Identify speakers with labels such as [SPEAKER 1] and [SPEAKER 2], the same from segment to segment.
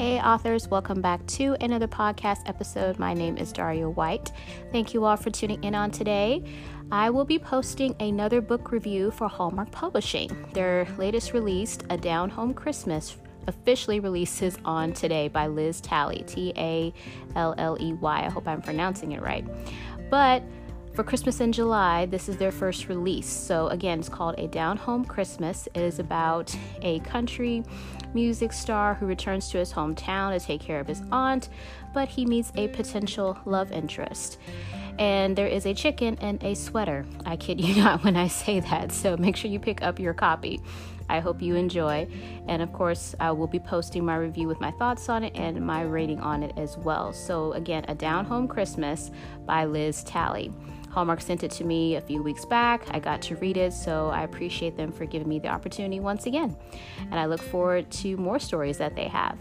[SPEAKER 1] authors. Welcome back to another podcast episode. My name is Daria White. Thank you all for tuning in on today. I will be posting another book review for Hallmark Publishing. Their latest release, A Down Home Christmas, officially releases on today by Liz Talley, T A L L E Y. I hope I'm pronouncing it right. But for Christmas in July, this is their first release. So, again, it's called A Down Home Christmas. It is about a country music star who returns to his hometown to take care of his aunt, but he meets a potential love interest. And there is a chicken and a sweater. I kid you not when I say that. So, make sure you pick up your copy. I hope you enjoy. And of course, I will be posting my review with my thoughts on it and my rating on it as well. So, again, A Down Home Christmas by Liz Talley. Hallmark sent it to me a few weeks back. I got to read it, so I appreciate them for giving me the opportunity once again. And I look forward to more stories that they have.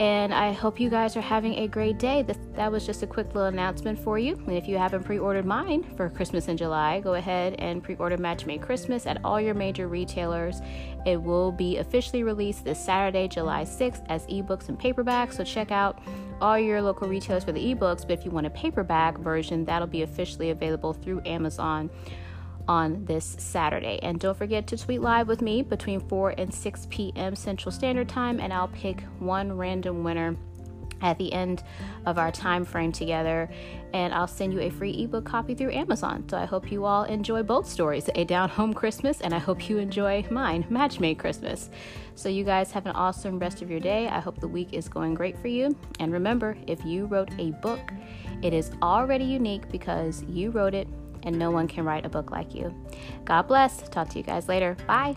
[SPEAKER 1] And I hope you guys are having a great day. That was just a quick little announcement for you. And if you haven't pre ordered mine for Christmas in July, go ahead and pre order Match Made Christmas at all your major retailers. It will be officially released this Saturday, July 6th, as ebooks and paperback. So check out all your local retailers for the ebooks. But if you want a paperback version, that'll be officially available through Amazon on this Saturday. And don't forget to tweet live with me between 4 and 6 p.m. Central Standard Time, and I'll pick one random winner at the end of our time frame together and I'll send you a free ebook copy through Amazon. So I hope you all enjoy both stories, A Down Home Christmas and I hope you enjoy mine, Match Made Christmas. So you guys have an awesome rest of your day. I hope the week is going great for you. And remember, if you wrote a book, it is already unique because you wrote it and no one can write a book like you. God bless. Talk to you guys later. Bye.